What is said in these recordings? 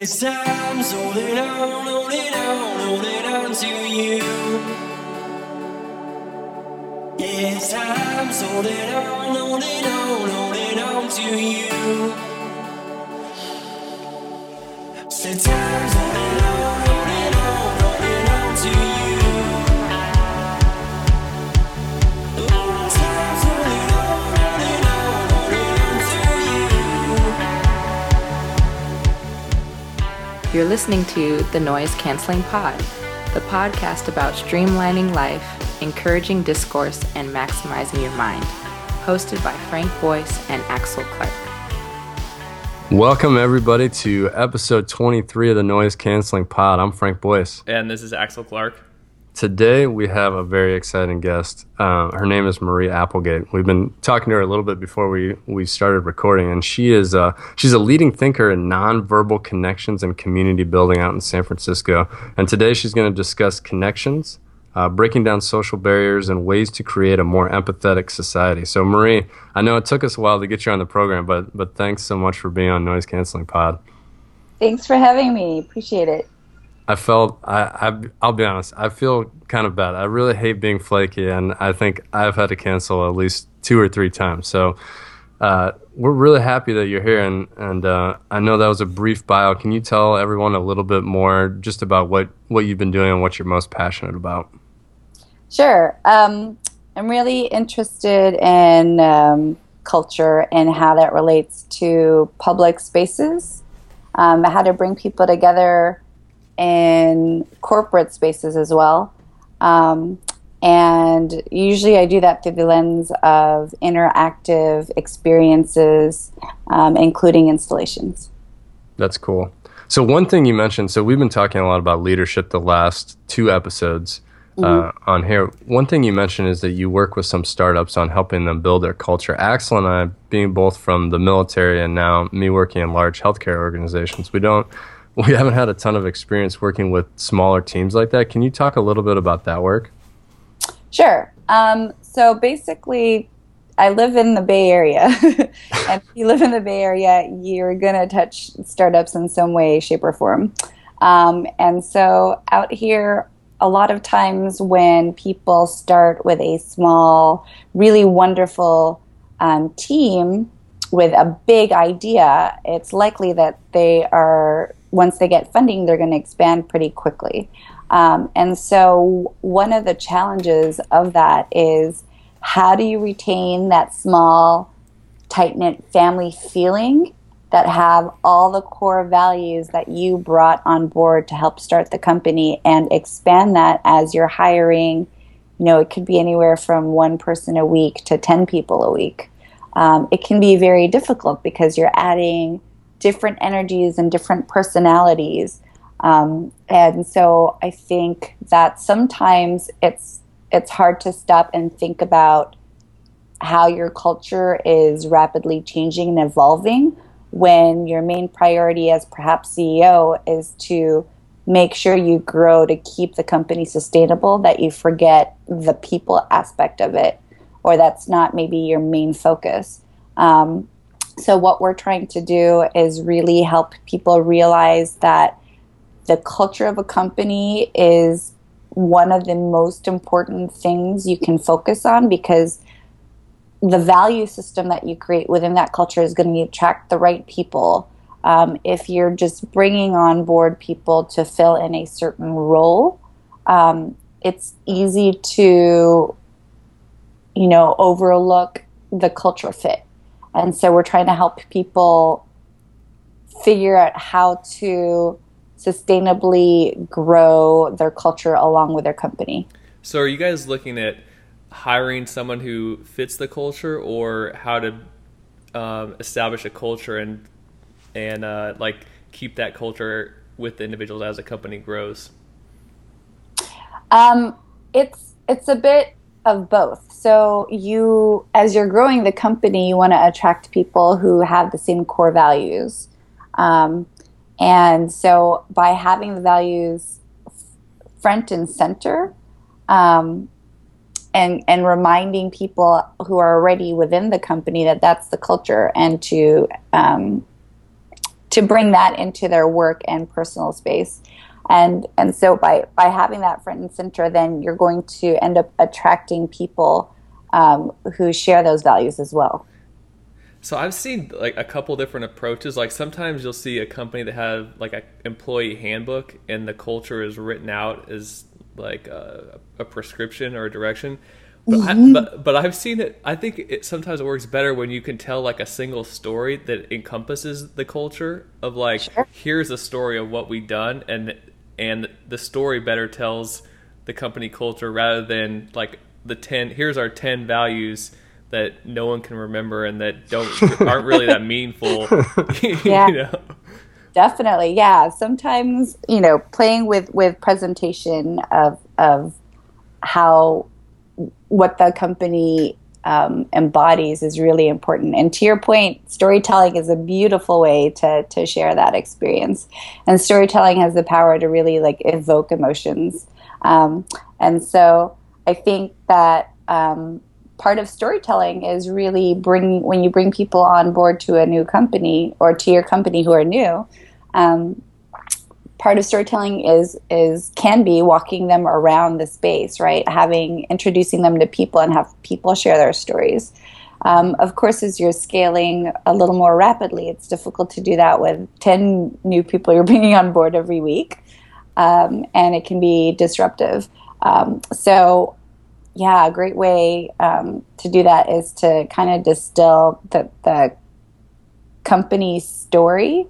It's time, so hold it on, hold it on, hold it on to you. It's time, so hold it on, hold it on, hold it on to you. So time's hold it on, You're listening to the Noise Canceling Pod, the podcast about streamlining life, encouraging discourse, and maximizing your mind. Hosted by Frank Boyce and Axel Clark. Welcome, everybody, to episode 23 of the Noise Canceling Pod. I'm Frank Boyce. And this is Axel Clark. Today, we have a very exciting guest. Uh, her name is Marie Applegate. We've been talking to her a little bit before we, we started recording, and she is uh, she's a leading thinker in nonverbal connections and community building out in San Francisco. And today, she's going to discuss connections, uh, breaking down social barriers, and ways to create a more empathetic society. So, Marie, I know it took us a while to get you on the program, but but thanks so much for being on Noise Canceling Pod. Thanks for having me. Appreciate it. I felt I, I I'll be honest. I feel kind of bad. I really hate being flaky, and I think I've had to cancel at least two or three times. So uh, we're really happy that you're here, and and uh, I know that was a brief bio. Can you tell everyone a little bit more just about what what you've been doing and what you're most passionate about? Sure. Um, I'm really interested in um, culture and how that relates to public spaces, um, how to bring people together in corporate spaces as well. Um, and usually I do that through the lens of interactive experiences, um, including installations. That's cool. So one thing you mentioned, so we've been talking a lot about leadership the last two episodes uh, on here. One thing you mentioned is that you work with some startups on helping them build their culture. Axel and I, being both from the military and now me working in large healthcare organizations, we don't, we haven't had a ton of experience working with smaller teams like that. Can you talk a little bit about that work? Sure. Um, so basically, I live in the Bay Area. and if you live in the Bay Area, you're going to touch startups in some way, shape, or form. Um, and so out here, a lot of times when people start with a small, really wonderful um, team with a big idea, it's likely that they are, once they get funding, they're going to expand pretty quickly. Um, and so, one of the challenges of that is how do you retain that small, tight knit family feeling that have all the core values that you brought on board to help start the company and expand that as you're hiring? You know, it could be anywhere from one person a week to 10 people a week. Um, it can be very difficult because you're adding different energies and different personalities. Um, and so I think that sometimes it's it's hard to stop and think about how your culture is rapidly changing and evolving when your main priority as perhaps CEO is to make sure you grow to keep the company sustainable that you forget the people aspect of it or that's not maybe your main focus um, so what we're trying to do is really help people realize that the culture of a company is one of the most important things you can focus on because the value system that you create within that culture is going to attract the right people. Um, if you're just bringing on board people to fill in a certain role, um, it's easy to, you know, overlook the culture fit. And so we're trying to help people figure out how to sustainably grow their culture along with their company. So, are you guys looking at hiring someone who fits the culture, or how to um, establish a culture and and uh, like keep that culture with the individuals as a company grows? Um, it's it's a bit of both. So you, as you're growing the company, you want to attract people who have the same core values. Um, and so by having the values front and center, um, and and reminding people who are already within the company that that's the culture, and to um, to to bring that into their work and personal space. And and so by by having that front and center, then you're going to end up attracting people um, who share those values as well. So I've seen like a couple different approaches. Like sometimes you'll see a company that have like an employee handbook and the culture is written out as like a, a prescription or a direction. But, mm-hmm. I, but but I've seen it. I think it sometimes it works better when you can tell like a single story that encompasses the culture of like sure. here's a story of what we've done and and the story better tells the company culture rather than like the 10 here's our 10 values that no one can remember and that don't aren't really that meaningful yeah. you know definitely yeah sometimes you know playing with with presentation of of how what the company um, embodies is really important. And to your point, storytelling is a beautiful way to to share that experience. And storytelling has the power to really like evoke emotions. Um, and so I think that um, part of storytelling is really bring when you bring people on board to a new company or to your company who are new. Um, part of storytelling is is can be walking them around the space right? Having introducing them to people and have people share their stories. Um, of course as you're scaling a little more rapidly it's difficult to do that with 10 new people you're bringing on board every week. Um, and it can be disruptive. Um, so yeah a great way um, to do that is to kind of distill the, the company story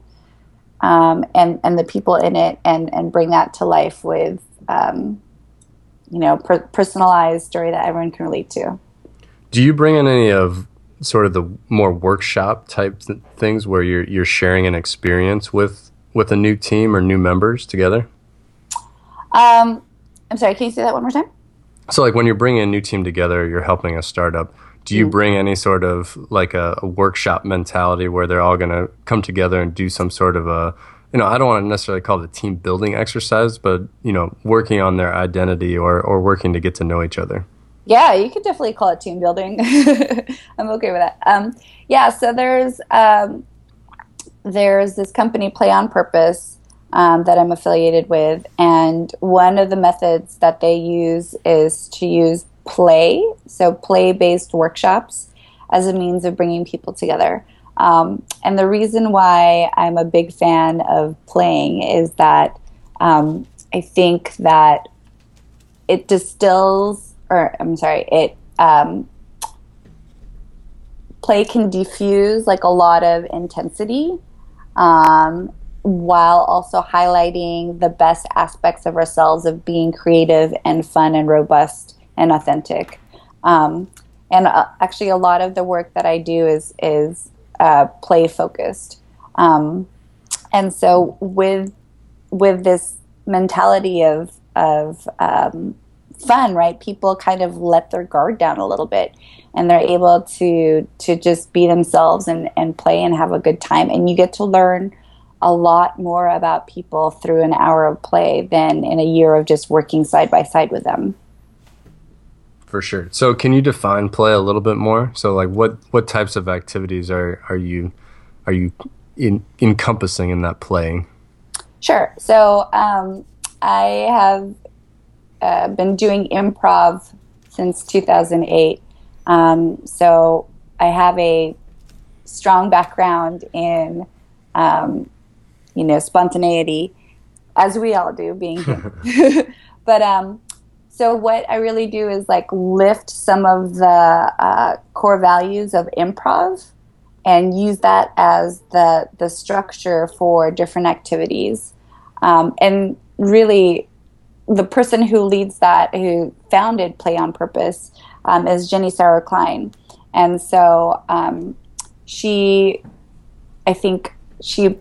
um, and and the people in it, and and bring that to life with um, you know per- personalized story that everyone can relate to. Do you bring in any of sort of the more workshop type th- things where you're you're sharing an experience with with a new team or new members together? Um, I'm sorry. Can you say that one more time? So, like when you're bringing a new team together, you're helping a startup do you mm. bring any sort of like a, a workshop mentality where they're all going to come together and do some sort of a you know i don't want to necessarily call it a team building exercise but you know working on their identity or or working to get to know each other? Yeah you could definitely call it team building. I'm okay with that. Um, yeah so there's um, there's this company play on purpose um, that i'm affiliated with and one of the methods that they use is to use play, so play based workshops, as a means of bringing people together. Um, and the reason why I'm a big fan of playing is that um, I think that it distills, or I'm sorry, it um, play can diffuse like a lot of intensity um, while also highlighting the best aspects of ourselves of being creative and fun and robust and authentic. Um, and uh, actually, a lot of the work that I do is is uh, play focused. Um, and so with with this mentality of of um, fun, right? People kind of let their guard down a little bit, and they're able to to just be themselves and and play and have a good time. And you get to learn a lot more about people through an hour of play than in a year of just working side by side with them for sure. So can you define play a little bit more? So like what what types of activities are are you are you in, encompassing in that playing? Sure. So um, I have uh, been doing improv since 2008. Um, so I have a strong background in, um, you know, spontaneity, as we all do, being but um, so what I really do is like lift some of the uh, core values of improv and use that as the the structure for different activities. Um, and really, the person who leads that, who founded Play on Purpose, um, is Jenny Sauer-Klein, and so um, she, I think she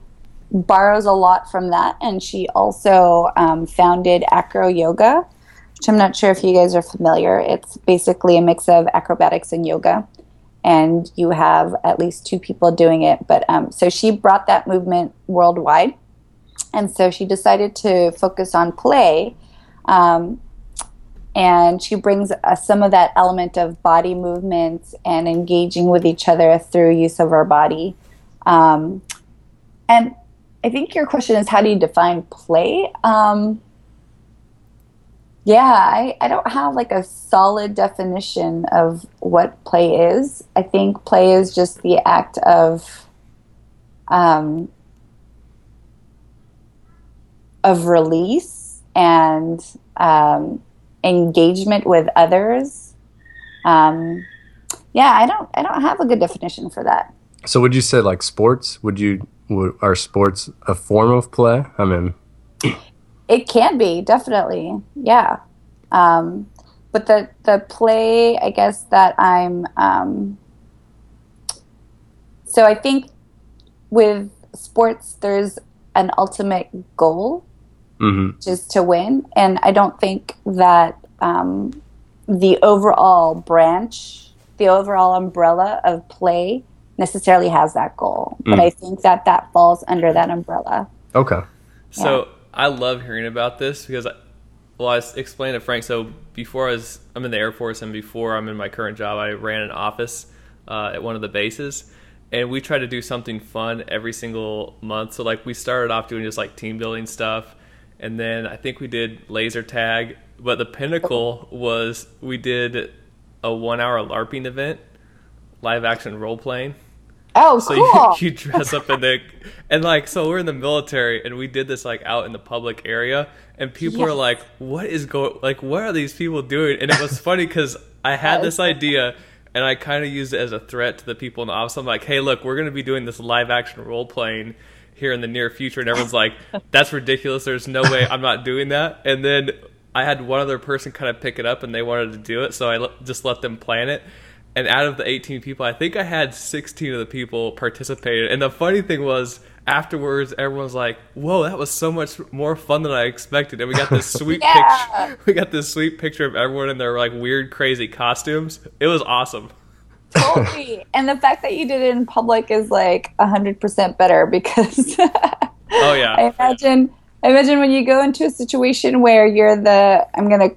borrows a lot from that, and she also um, founded Acro Yoga which I'm not sure if you guys are familiar. It's basically a mix of acrobatics and yoga, and you have at least two people doing it. But um, so she brought that movement worldwide, and so she decided to focus on play. Um, and she brings uh, some of that element of body movements and engaging with each other through use of our body. Um, and I think your question is how do you define play? Um, yeah, I, I don't have like a solid definition of what play is. I think play is just the act of um, of release and um, engagement with others. Um, yeah, I don't I don't have a good definition for that. So would you say like sports? Would you would, are sports a form of play? I mean, It can be definitely, yeah. Um, but the the play, I guess that I'm. Um, so I think with sports, there's an ultimate goal, mhm. which is to win, and I don't think that um, the overall branch, the overall umbrella of play, necessarily has that goal. But Mm. I think that that falls under that umbrella. okay. So I love hearing about this because, I, well, I explained to Frank. So before I was, I'm in the Air Force, and before I'm in my current job, I ran an office uh, at one of the bases, and we try to do something fun every single month. So like we started off doing just like team building stuff, and then I think we did laser tag. But the pinnacle was we did a one hour LARPing event, live action role playing. Oh, So cool! you, you dress up in the and like so we're in the military and we did this like out in the public area and people are like, what is going like what are these people doing? And it was funny because I had this idea and I kind of used it as a threat to the people in the office. I'm like, hey, look, we're gonna be doing this live action role playing here in the near future, and everyone's like, that's ridiculous. There's no way I'm not doing that. And then I had one other person kind of pick it up and they wanted to do it, so I l- just let them plan it. And out of the 18 people, I think I had 16 of the people participated. And the funny thing was, afterwards, everyone's like, "Whoa, that was so much more fun than I expected." And we got this sweet Yeah. picture. We got this sweet picture of everyone in their like weird, crazy costumes. It was awesome. totally. And the fact that you did it in public is like a hundred percent better because Oh yeah, I imagine I imagine when you go into a situation where you're the I'm gonna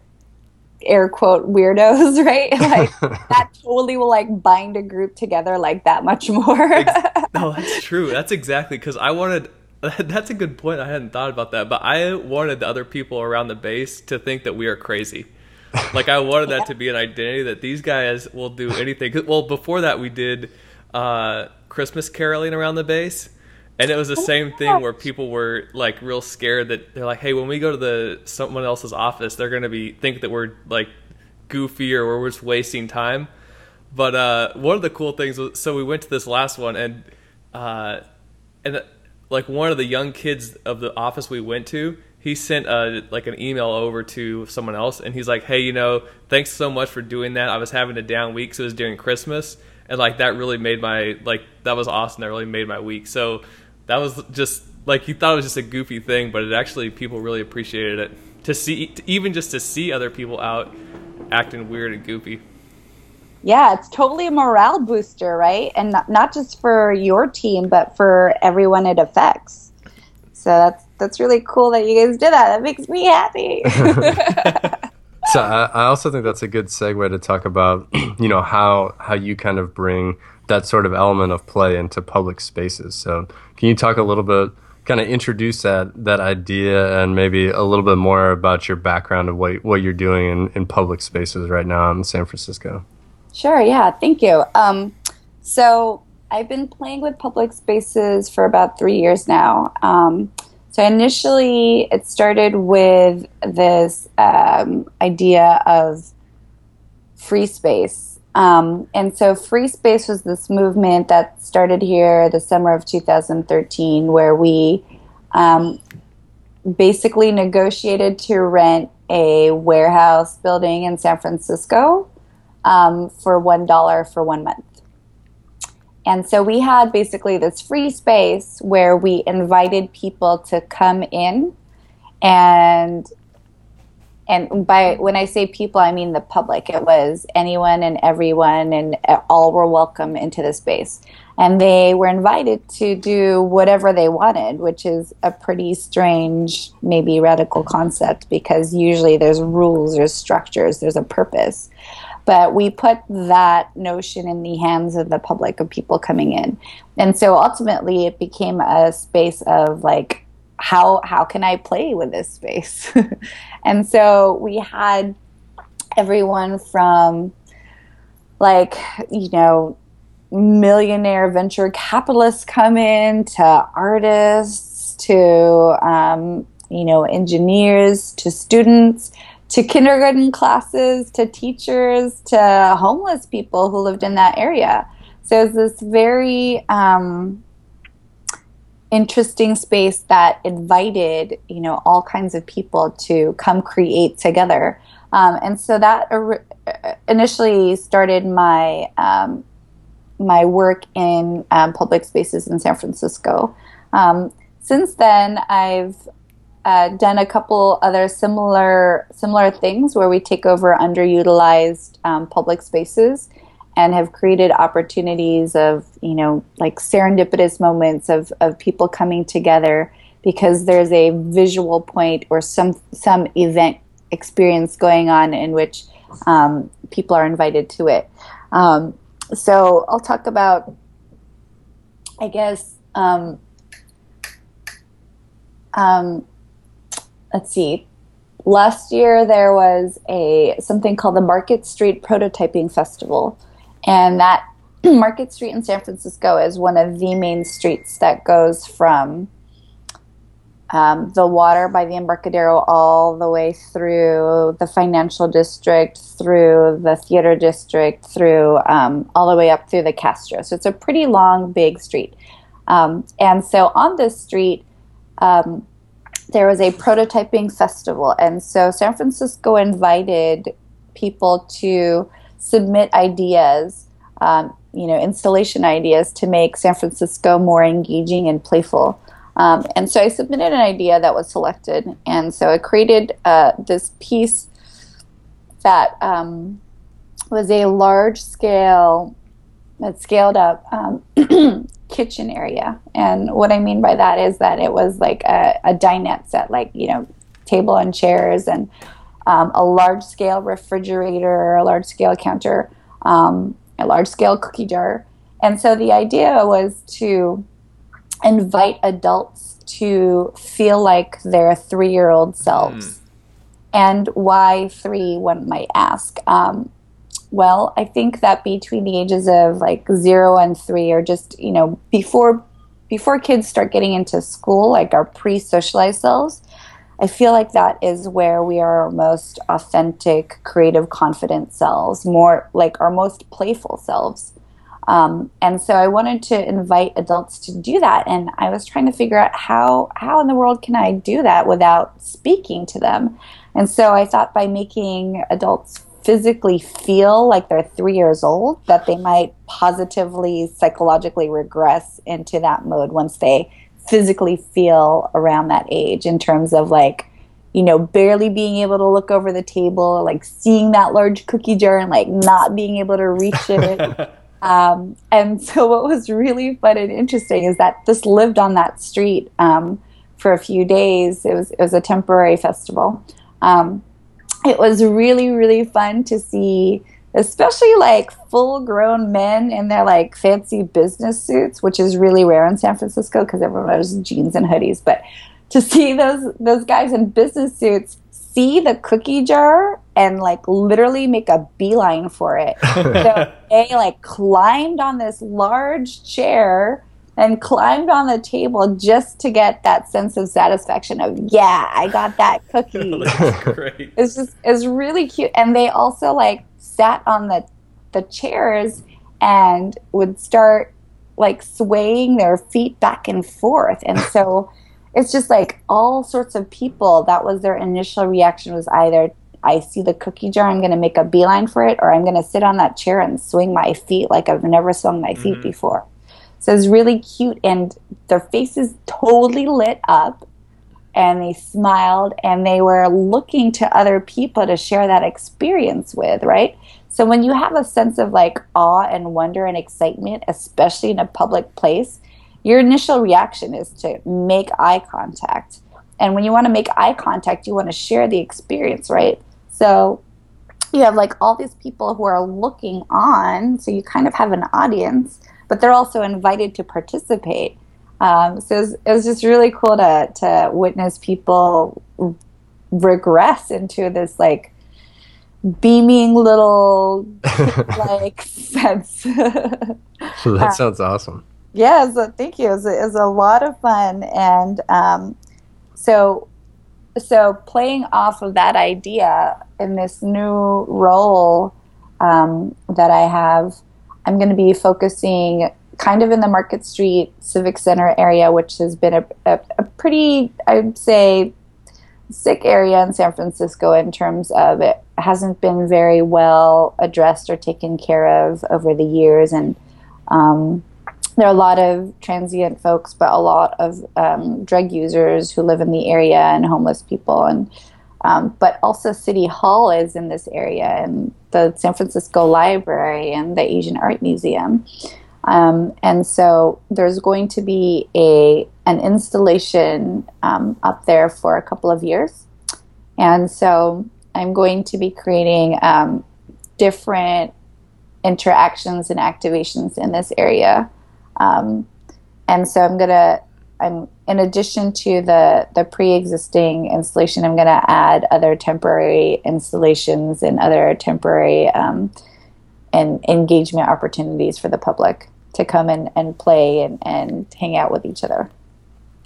air quote weirdos, right? Like that totally will like bind a group together like that much more. No, that's true. That's exactly because I wanted. That's a good point. I hadn't thought about that, but I wanted the other people around the base to think that we are crazy. Like I wanted that to be an identity that these guys will do anything. Well, before that, we did uh, Christmas caroling around the base, and it was the same thing where people were like real scared that they're like, "Hey, when we go to the someone else's office, they're gonna be think that we're like goofy or we're just wasting time." But uh, one of the cool things was so we went to this last one and uh, and uh, like one of the young kids of the office we went to, he sent a like an email over to someone else and he's like, hey, you know, thanks so much for doing that. I was having a down week, so it was during Christmas, and like that really made my like that was awesome. That really made my week. So that was just like he thought it was just a goofy thing, but it actually people really appreciated it to see to, even just to see other people out acting weird and goofy. yeah, it's totally a morale booster, right? And not, not just for your team, but for everyone it affects. So that's that's really cool that you guys did that. That makes me happy. So I, I also think that's a good segue to talk about, you know, how how you kind of bring that sort of element of play into public spaces. So can you talk a little bit, kind of introduce that that idea and maybe a little bit more about your background of what what you're doing in, in public spaces right now in San Francisco? Sure, yeah, thank you. Um, so I've been playing with public spaces for about three years now. Um, so initially, it started with this um, idea of free space. Um, and so free space was this movement that started here the summer of 2013, where we um, basically negotiated to rent a warehouse building in San Francisco um, for one dollar for one month. And so we had basically this free space where we invited people to come in and and by mm-hmm. when I say people, I mean the public. It was anyone and everyone, and all were welcome into the space. And they were invited to do whatever they wanted, which is a pretty strange, maybe radical concept because usually there's rules, there's structures, there's a purpose. but we put that notion in the hands of the public of people coming in and so ultimately it became a space of like how how can i play with this space? And so we had everyone from like you know millionaire venture capitalists come in to artists to um, you know engineers to students to kindergarten classes to teachers to homeless people who lived in that area. So it's this very um, interesting space that invited you know all kinds of people to come create together um, and so that or- initially started my um, my work in um, public spaces in San Francisco. Um, since then, I've uh, done a couple other similar similar things where we take over underutilized um, public spaces and have created opportunities of you know like serendipitous moments of of people coming together because there's a visual point or some some event experience going on in which um, people are invited to it. Um, so I'll talk about, I guess, um, um, let's see. Last year there was a something called the Market Street Prototyping Festival, and that Market Street in San Francisco is one of the main streets that goes from um, the water by the Embarcadero all the way through the financial district, through the theater district, through um, all the way up through the Castro. So it's a pretty long, big street. Um, and so on this street, um, there was a prototyping festival. And so San Francisco invited people to submit ideas, um, you know, installation ideas to make San Francisco more engaging and playful. Um, and so I submitted an idea that was selected. And so I created uh, this piece that um, was a large scale, that scaled up um, kitchen area. And what I mean by that is that it was like a, a dinette set, like, you know, table and chairs and um, a large scale refrigerator, a large scale counter, um, a large scale cookie jar. And so the idea was to invite adults to feel like their three year old selves. Mm. And why three, one might ask? Um, well, I think that between the ages of like zero and three, or just, you know, before before kids start getting into school, like our pre socialized selves, I feel like that is where we are our most authentic, creative, confident selves, more like our most playful selves. Um, and so I wanted to invite adults to do that, and I was trying to figure out how how in the world can I do that without speaking to them. And so I thought by making adults physically feel like they're three years old, that they might positively psychologically regress into that mode once they physically feel around that age in terms of like you know, barely being able to look over the table, like seeing that large cookie jar and like not being able to reach it, Um, and so, what was really fun and interesting is that this lived on that street um, for a few days. It was it was a temporary festival. Um, it was really really fun to see, especially like full grown men in their like fancy business suits, which is really rare in San Francisco because everyone wears jeans and hoodies. But to see those those guys in business suits see the cookie jar and like literally make a beeline for it. so they like climbed on this large chair and climbed on the table just to get that sense of satisfaction of yeah, I got that cookie. great. It's just it's really cute. And they also like sat on the the chairs and would start like swaying their feet back and forth. And so it's just like all sorts of people that was their initial reaction was either I see the cookie jar, I'm going to make a beeline for it, or I'm going to sit on that chair and swing my feet like I've never swung my feet mm-hmm. before. So it's really cute, and their faces totally lit up, and they smiled, and they were looking to other people to share that experience with, right? So when you have a sense of like awe and wonder and excitement, especially in a public place, your initial reaction is to make eye contact. And when you want to make eye contact, you want to share the experience, right? So you have like all these people who are looking on, so you kind of have an audience, but they're also invited to participate. Um, so it was, it was just really cool to to witness people regress into this like beaming little like sense. So that sounds awesome. Yeah, so thank you. It was, it was a lot of fun, and um, so so playing off of that idea in this new role um, that I have, I'm going to be focusing kind of in the Market Street Civic Center area, which has been a, a, a pretty, I'd say, sick area in San Francisco in terms of it hasn't been very well addressed or taken care of over the years, and um, there are a lot of transient folks, but a lot of um, drug users who live in the area and homeless people, and um, but also City Hall is in this area, and the San Francisco Library and the Asian Art Museum. Um, and so there's going to be a an installation um, up there for a couple of years, and so I'm going to be creating um, different interactions and activations in this area, um, and so I'm gonna I'm in addition to the the pre-existing installation, I'm gonna add other temporary installations and other temporary um, and engagement opportunities for the public to come and, and play and, and hang out with each other.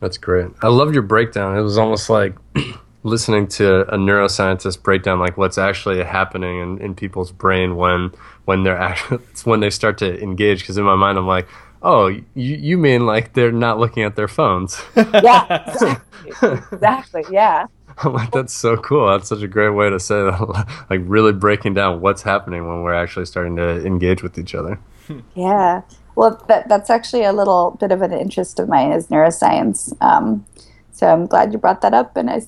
That's great. I loved your breakdown. It was almost like listening to a neuroscientist break down like what's actually happening in, in people's brain when when they're actually when they start to engage. Because in my mind, I'm like, oh, you, you mean like they're not looking at their phones? Yeah, exactly. exactly. Yeah. Like, that's so cool. That's such a great way to say that. like really breaking down what's happening when we're actually starting to engage with each other. Yeah. Well, that, that's actually a little bit of an interest of mine is neuroscience. Um, so I'm glad you brought that up, and I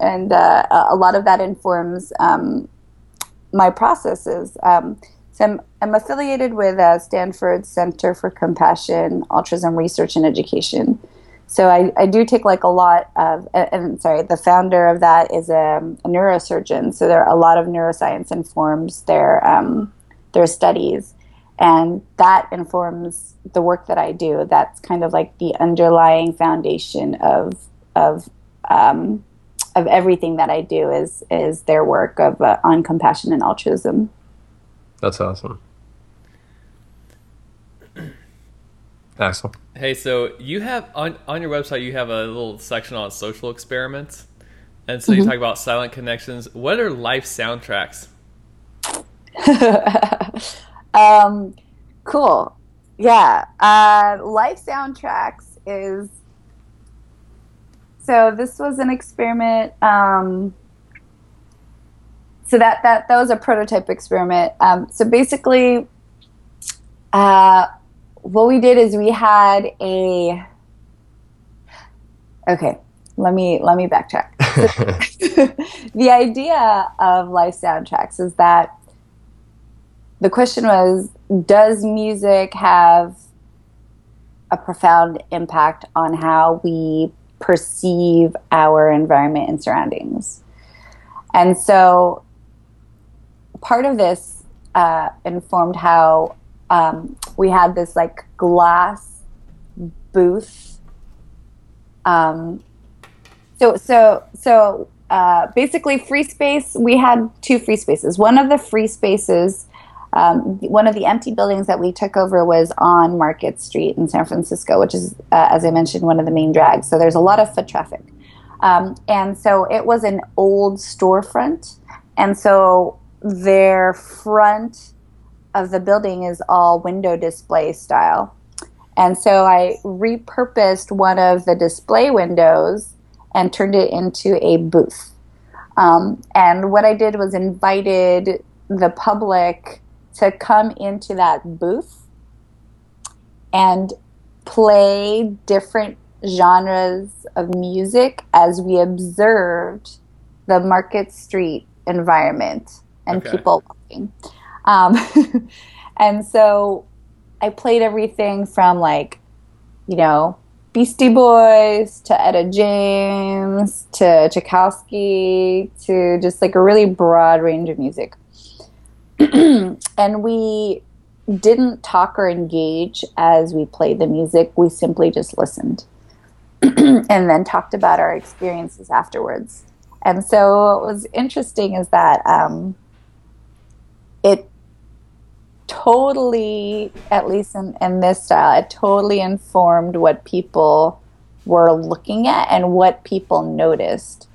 and uh, a lot of that informs um, my processes. Um, so I'm, I'm affiliated with uh, Stanford Center for Compassion, Altruism Research and Education. So I, I do take like a lot of, and, and sorry, the founder of that is a, a, neurosurgeon. So there are a lot of neuroscience informs their um, their studies and that informs the work that I do. That's kind of like the underlying foundation of of um, of everything that I do is is their work of uh, on compassion and altruism. That's awesome. Axel. Hey, so you have on on your website you have a little section on social experiments, and so mm-hmm. you talk about silent connections. What are life soundtracks? Um, cool. Yeah. Uh, Life Soundtracks is. So this was an experiment. Um, so that, that, that was a prototype experiment. Um, so basically, uh, what we did is we had a. Okay, let me let me backtrack. the idea of life soundtracks is that the question was Does music have a profound impact on how we perceive our environment and surroundings? And so part of this uh, informed how um, we had this like glass booth. Um, so so so uh, basically, free space. We had two free spaces. One of the free spaces um, one of the empty buildings that we took over was on Market Street in San Francisco, which is, uh, as I mentioned, one of the main drags. So there's a lot of foot traffic. Um, and so it was an old storefront. And so their front of the building is all window display style. And so I repurposed one of the display windows and turned it into a booth. Um, and what I did was invited the public to come into that booth and play different genres of music as we observed the Market Street environment and okay. people walking. Um, and so I played everything from like, you know, Beastie Boys to Etta James to Tchaikovsky to just like a really broad range of music. and we didn't talk or engage as we played the music. We simply just listened and then talked about our experiences afterwards. And so what was interesting is that um, it totally, at least in, in this style, it totally informed what people were looking at and what people noticed.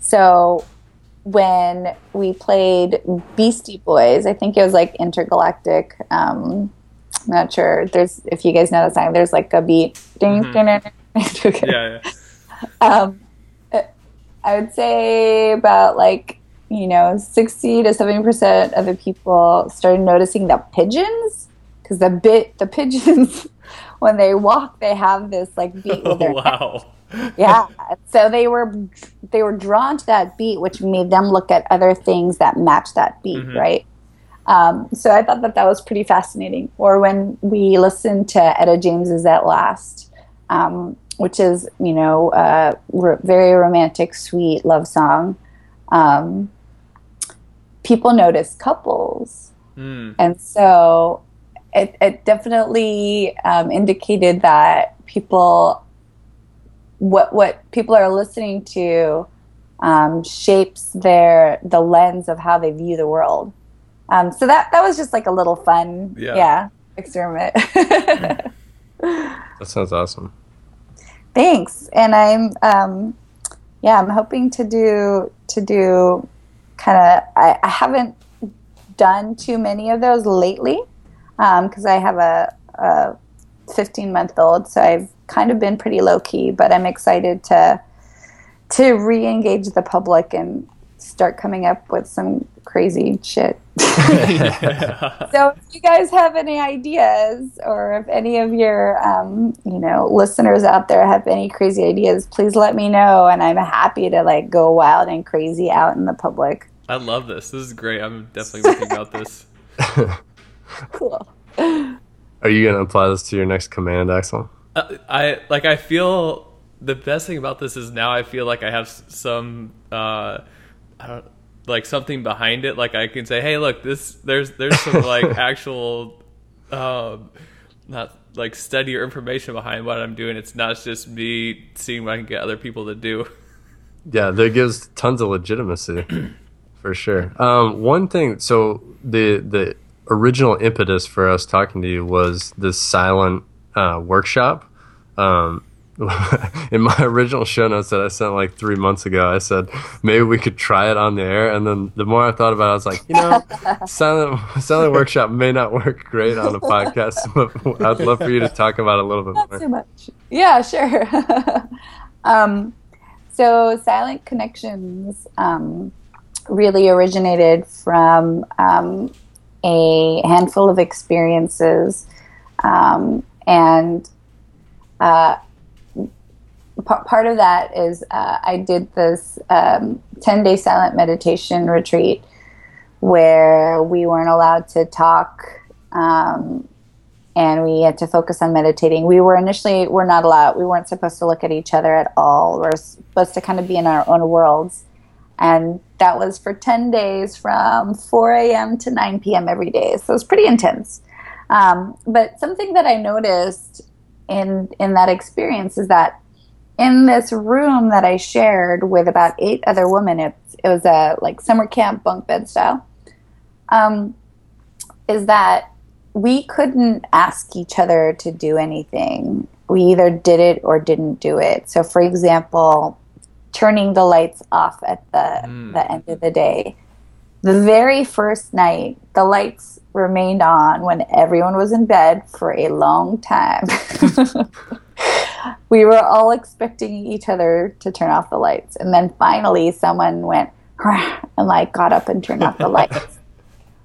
So when we played Beastie Boys, I think it was like Intergalactic. Um, I'm not sure. There's if you guys know the song. There's like a beat. Mm-hmm. yeah, yeah. Um, I would say about like you know, 60 to 70% of the people started noticing the pigeons because the bit the pigeons when they walk they have this like beat with their wow. yeah. So they were they were drawn to that beat which made them look at other things that match that beat, Mhm. right? Um, so I thought that that was pretty fascinating. Or when we listened to Etta James's At Last, um, which is you know a r- very romantic, sweet love song. Um, people notice couples, Mm. and so it, it definitely um, indicated that people what what people are listening to um, shapes their the lens of how they view the world. Um, so that that was just like a little fun, Yeah. experiment. That sounds awesome. Thanks, and I'm um, yeah, I'm hoping to do to do kind of. I, I haven't done too many of those lately um, because I have a, a 15 month old, so I've kind of been pretty low key. But I'm excited to to re-engage the public and start coming up with some crazy shit. So if you guys have any ideas, or if any of your um, you know listeners out there have any crazy ideas, please let me know, and I'm happy to like go wild and crazy out in the public. I love this. This is great. I'm definitely thinking about this. Cool. Are you gonna apply this to your next command, Axel? Uh, I like. I feel the best thing about this is now I feel like I have some. Uh, I don't like something behind it. Like I can say, hey, look, this there's there's some like actual, um, not like study or information behind what I'm doing. It's not just me seeing what I can get other people to do. Yeah, that gives tons of legitimacy, for sure. Um, one thing, so the the original impetus for us talking to you was this silent uh, workshop. Um, in my original show notes that I sent like three months ago, I said maybe we could try it on the air. And then the more I thought about it, I was like, you know, silent silent workshop may not work great on a podcast, but I'd love for you to talk about it a little bit Not more. too much. Yeah, sure. um, so Silent Connections um, really originated from um, a handful of experiences, um, and uh, pa- part of that is uh, I did this um, ten day silent meditation retreat where we weren't allowed to talk. Um, and we had to focus on meditating. We were initially we're not allowed. We weren't supposed to look at each other at all. We're supposed to kind of be in our own worlds, and that was for ten days from 4 a.m. to 9 p.m. every day. So it was pretty intense. Um, but something that I noticed in in that experience is that in this room that I shared with about eight other women, it, it was a like summer camp bunk bed style. Um, is that we couldn't ask each other to do anything. We either did it or didn't do it. So, for example, turning the lights off at the, Mm. the end of the day. The very first night, the lights remained on when everyone was in bed for a long time. we were all expecting each other to turn off the lights. And then finally, someone went and like got up and turned off the lights.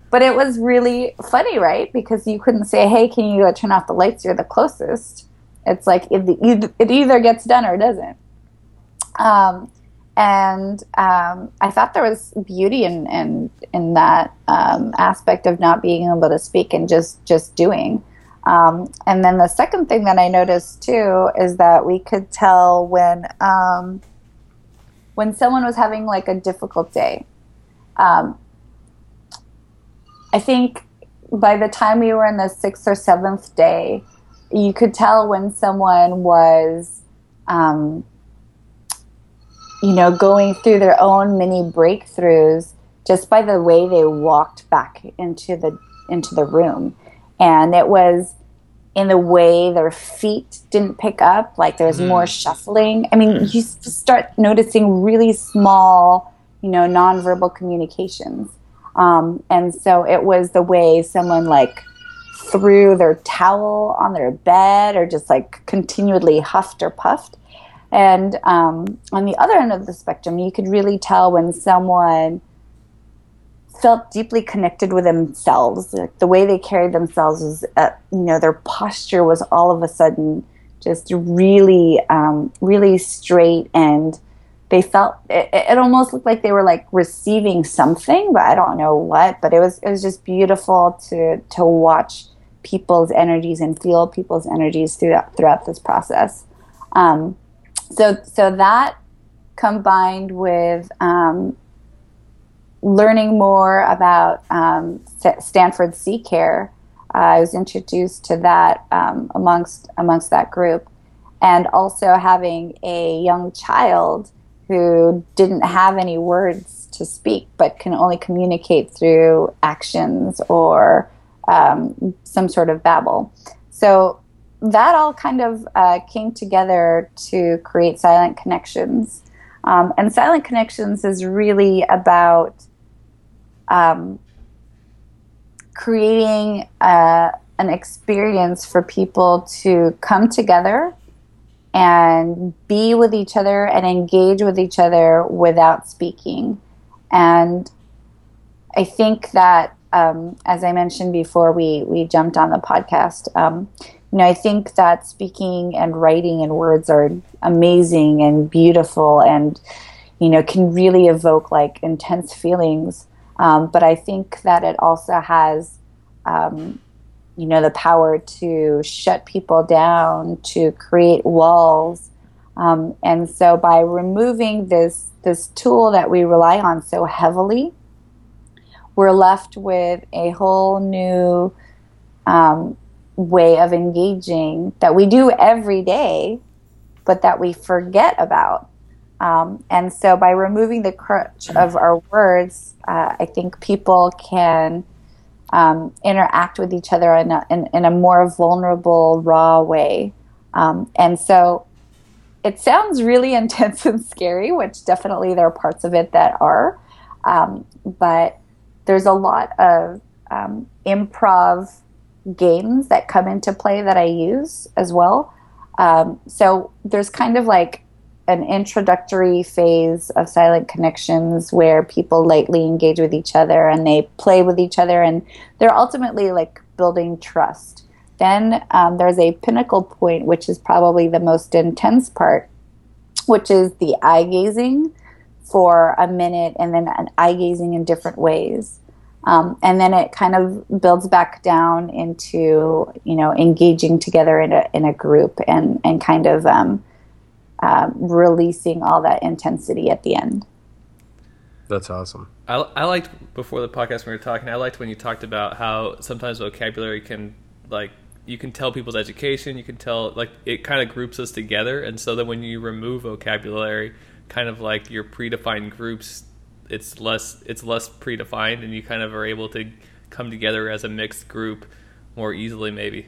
But it was really funny, right? Because you couldn't say, "Hey, can you uh, turn off the lights? You're the closest." It's like it, it it either gets done or it doesn't. Um, and um, I thought there was beauty in in, in that um, aspect of not being able to speak and just just doing. Um, and then the second thing that I noticed too is that we could tell when um, when someone was having like a difficult day. Um, I think by the time we were in the sixth or seventh day, you could tell when someone was, um, you know, going through their own mini breakthroughs just by the way they walked back into the into the room, and it was in the way their feet didn't pick up, like there was mm. more shuffling. I mean, you start noticing really small, you know, nonverbal communications. Um, and so it was the way someone like threw their towel on their bed or just like continually huffed or puffed. And um, on the other end of the spectrum, you could really tell when someone felt deeply connected with themselves. Like the way they carried themselves was, uh, you know, their posture was all of a sudden just really, um, really straight and they felt it, it, almost looked like they were like receiving something, but I don't know what. But it was it was just beautiful to to watch people's energies and feel people's energies throughout throughout this process. Um, so so that combined with um, learning more about um, Stanford CCARE, uh, I was introduced to that um, amongst amongst that group, and also having a young child who didn't have any words to speak but can only communicate through actions or um, some sort of babble. So that all kind of uh, came together to create Silent Connections. Um, and Silent Connections is really about um, creating uh, an experience for people to come together and be with each other and engage with each other without speaking. And I think that, um, as I mentioned before, we we jumped on the podcast. Um, you know, I think that speaking and writing and words are amazing and beautiful, and you know, can really evoke like intense feelings. Um, but I think that it also has um, you know, the power to shut people down, to create walls. Um, and so by removing this this tool that we rely on so heavily, we're left with a whole new um, way of engaging that we do every day, but that we forget about. Um, and so by removing the crutch of our words, uh, I think people can um, interact with each other in a, in, in a more vulnerable, raw way. Um, and so it sounds really intense and scary, which definitely there are parts of it that are. Um, but there's a lot of um, improv games that come into play that I use as well. Um, so there's kind of like an introductory phase of silent connections where people lightly engage with each other and they play with each other and they're ultimately like building trust. Then um, there's a pinnacle point, which is probably the most intense part, which is the eye gazing for a minute and then an eye gazing in different ways. Um, and then it kind of builds back down into you know engaging together in a in a group and and kind of um, um, releasing all that intensity at the end. That's awesome. I, I liked before the podcast when we were talking. I liked when you talked about how sometimes vocabulary can like you can tell people's education. You can tell like it kind of groups us together, and so that when you remove vocabulary, kind of like your predefined groups, it's less it's less predefined, and you kind of are able to come together as a mixed group more easily, maybe.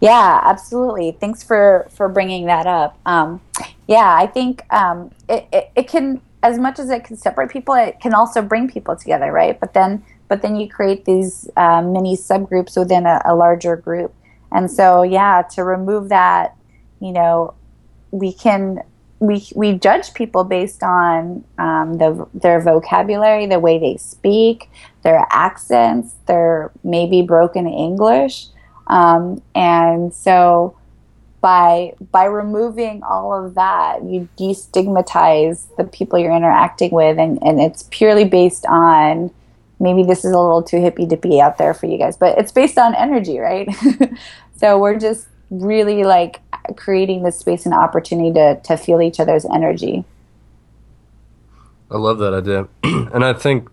Yeah, absolutely. Thanks for for bringing that up. Um, yeah, I think um, it, it, it can as much as it can separate people, it can also bring people together, right? But then but then you create these uh, mini subgroups within a, a larger group, and so yeah, to remove that, you know, we can we we judge people based on um, the, their vocabulary, the way they speak, their accents, their maybe broken English. Um, and so by by removing all of that, you destigmatize the people you're interacting with, and, and it's purely based on maybe this is a little too hippy dippy out there for you guys, but it's based on energy, right? so we're just really like creating this space and opportunity to to feel each other's energy. I love that idea, and I think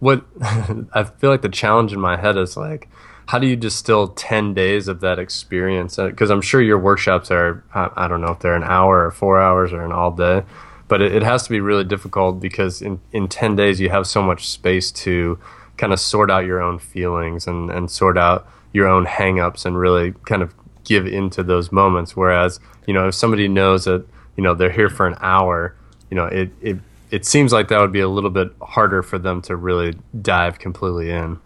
what I feel like the challenge in my head is like, how do you distill 10 days of that experience? Uh, because I'm sure your workshops are, I, I don't know if they're an hour or four hours or an all day, but it, it has to be really difficult because in, in 10 days you have so much space to kind of sort out your own feelings and, and sort out your own hangups and really kind of give into those moments. Whereas, you know, if somebody knows that, you know, they're here for an hour, you know, it, it, it seems like that would be a little bit harder for them to really dive completely in.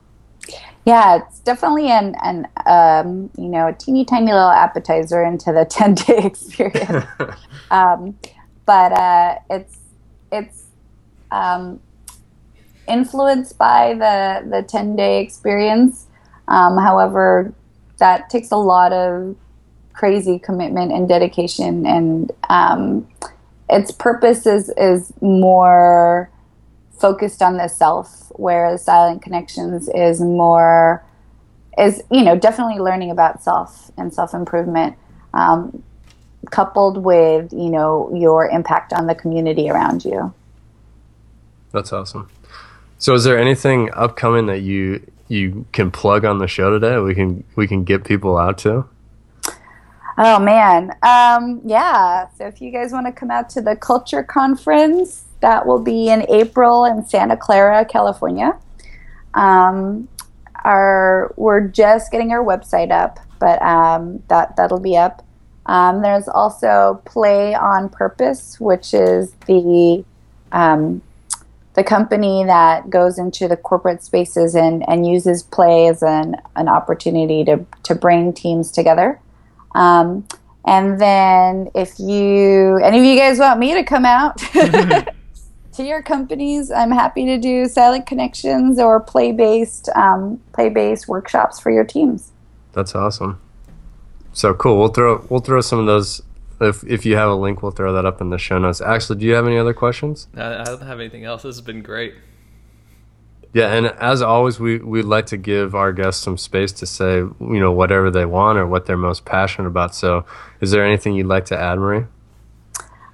Yeah, it's definitely an, an um, you know, a teeny tiny little appetizer into the 10 day experience. um, but uh, it's, it's, um, influenced by the, the 10 day experience. Um, however, that takes a lot of crazy commitment and dedication, and um, its purpose is is more focused on the self, whereas Silent Connections is more is you know definitely learning about self and self improvement. Um, coupled with you know your impact on the community around you that's awesome so is there anything upcoming that you you can plug on the show today? We can we can get people out to. Oh man, um, yeah. So if you guys want to come out to the Culture Conference, that will be in April in Santa Clara, California. Um, our we're just getting our website up, but um, that that'll be up. Um, there's also Play on Purpose, which is the um, the company that goes into the corporate spaces and, and uses play as an, an opportunity to, to bring teams together. Um, and then if you, any of you guys want me to come out to your companies, I'm happy to do silent connections or play based, um, play based workshops for your teams. That's awesome. So cool. We'll throw, we'll throw some of those if if you have a link, we'll throw that up in the show notes. Actually, do you have any other questions? I don't have anything else. This has been great. Yeah, and as always, we we'd like to give our guests some space to say you know whatever they want or what they're most passionate about. So, is there anything you'd like to add, Marie?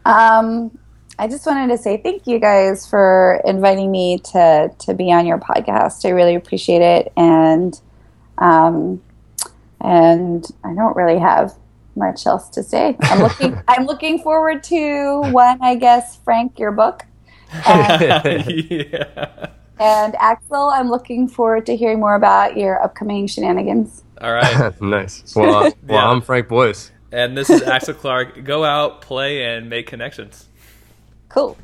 Um, I just wanted to say thank you guys for inviting me to to be on your podcast. I really appreciate it, and um, and I don't really have much else to say. I'm looking. I'm looking forward to one. I guess Frank, your book. And, yeah. And Axel, I'm looking forward to hearing more about your upcoming shenanigans. All right. nice. Well, uh, well, yeah. I'm Frank Boyce. And this is Axel Clark. Go out, play, and make connections. Cool.